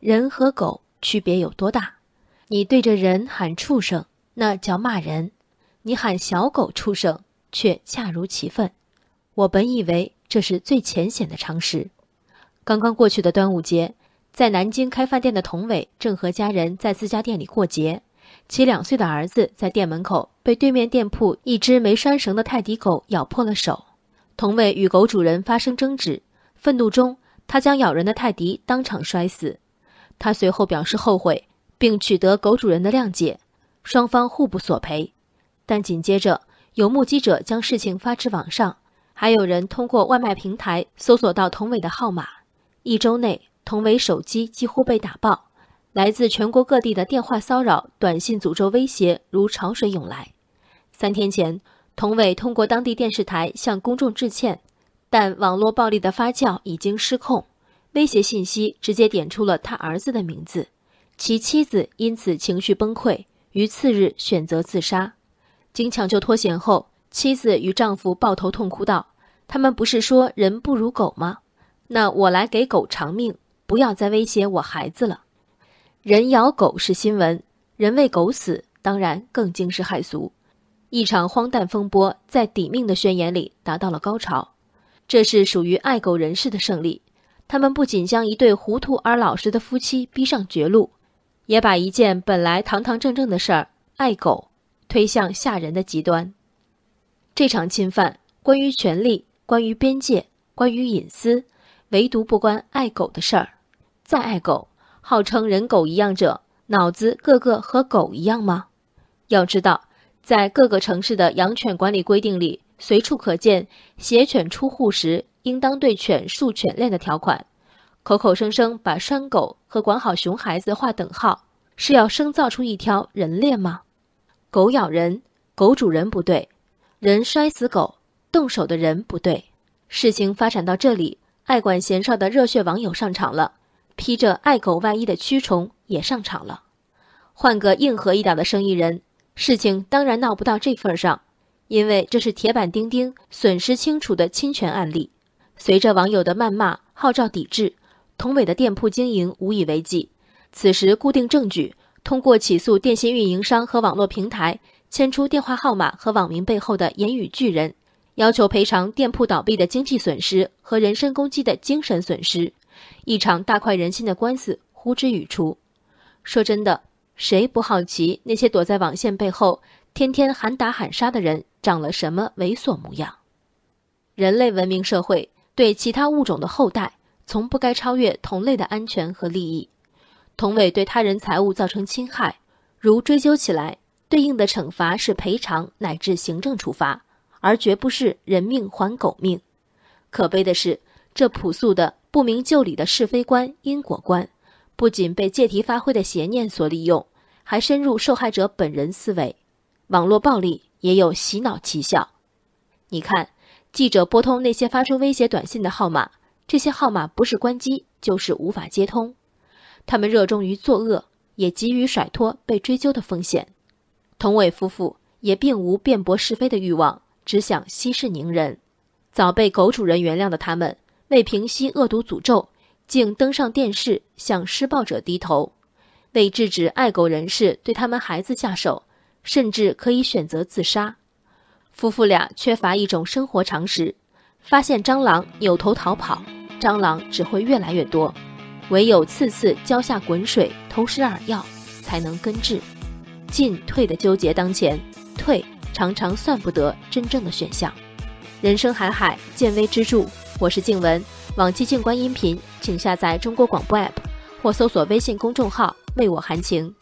人和狗区别有多大？你对着人喊畜生，那叫骂人；你喊小狗畜生，却恰如其分。我本以为这是最浅显的常识。刚刚过去的端午节，在南京开饭店的童伟正和家人在自家店里过节，其两岁的儿子在店门口被对面店铺一只没拴绳的泰迪狗咬破了手。童伟与狗主人发生争执，愤怒中他将咬人的泰迪当场摔死。他随后表示后悔，并取得狗主人的谅解，双方互不索赔。但紧接着，有目击者将事情发至网上，还有人通过外卖平台搜索到童伟的号码。一周内，童伟手机几乎被打爆，来自全国各地的电话骚扰、短信诅咒、威胁如潮水涌来。三天前，童伟通过当地电视台向公众致歉，但网络暴力的发酵已经失控。威胁信息直接点出了他儿子的名字，其妻子因此情绪崩溃，于次日选择自杀。经抢救脱险后，妻子与丈夫抱头痛哭道：“他们不是说人不如狗吗？那我来给狗偿命，不要再威胁我孩子了。”人咬狗是新闻，人为狗死当然更惊世骇俗。一场荒诞风波在抵命的宣言里达到了高潮，这是属于爱狗人士的胜利。他们不仅将一对糊涂而老实的夫妻逼上绝路，也把一件本来堂堂正正的事儿——爱狗，推向吓人的极端。这场侵犯关于权利，关于边界，关于隐私，唯独不关爱狗的事儿。再爱狗，号称人狗一样者，脑子个个和狗一样吗？要知道，在各个城市的养犬管理规定里，随处可见携犬出户时。应当对犬竖犬链的条款，口口声声把拴狗和管好熊孩子划等号，是要生造出一条人链吗？狗咬人，狗主人不对；人摔死狗，动手的人不对。事情发展到这里，爱管闲事的热血网友上场了，披着爱狗外衣的蛆虫也上场了。换个硬核一点的生意人，事情当然闹不到这份上，因为这是铁板钉钉、损失清楚的侵权案例。随着网友的谩骂、号召抵制，童伟的店铺经营无以为继。此时，固定证据通过起诉电信运营商和网络平台，牵出电话号码和网名背后的言语巨人，要求赔偿店铺倒闭的经济损失和人身攻击的精神损失。一场大快人心的官司呼之欲出。说真的，谁不好奇那些躲在网线背后、天天喊打喊杀的人长了什么猥琐模样？人类文明社会。对其他物种的后代，从不该超越同类的安全和利益。同伟对他人财物造成侵害，如追究起来，对应的惩罚是赔偿乃至行政处罚，而绝不是人命还狗命。可悲的是，这朴素的不明就里的是非观、因果观，不仅被借题发挥的邪念所利用，还深入受害者本人思维。网络暴力也有洗脑奇效。你看。记者拨通那些发出威胁短信的号码，这些号码不是关机就是无法接通。他们热衷于作恶，也急于甩脱被追究的风险。童伟夫妇也并无辩驳是非的欲望，只想息事宁人。早被狗主人原谅的他们，为平息恶毒诅咒，竟登上电视向施暴者低头。为制止爱狗人士对他们孩子下手，甚至可以选择自杀。夫妇俩缺乏一种生活常识，发现蟑螂扭头逃跑，蟑螂只会越来越多，唯有次次浇下滚水、投食饵药，才能根治。进退的纠结当前，退常常算不得真正的选项。人生海海，见微知著。我是静文，往期静观音频，请下载中国广播 app 或搜索微信公众号“为我含情”。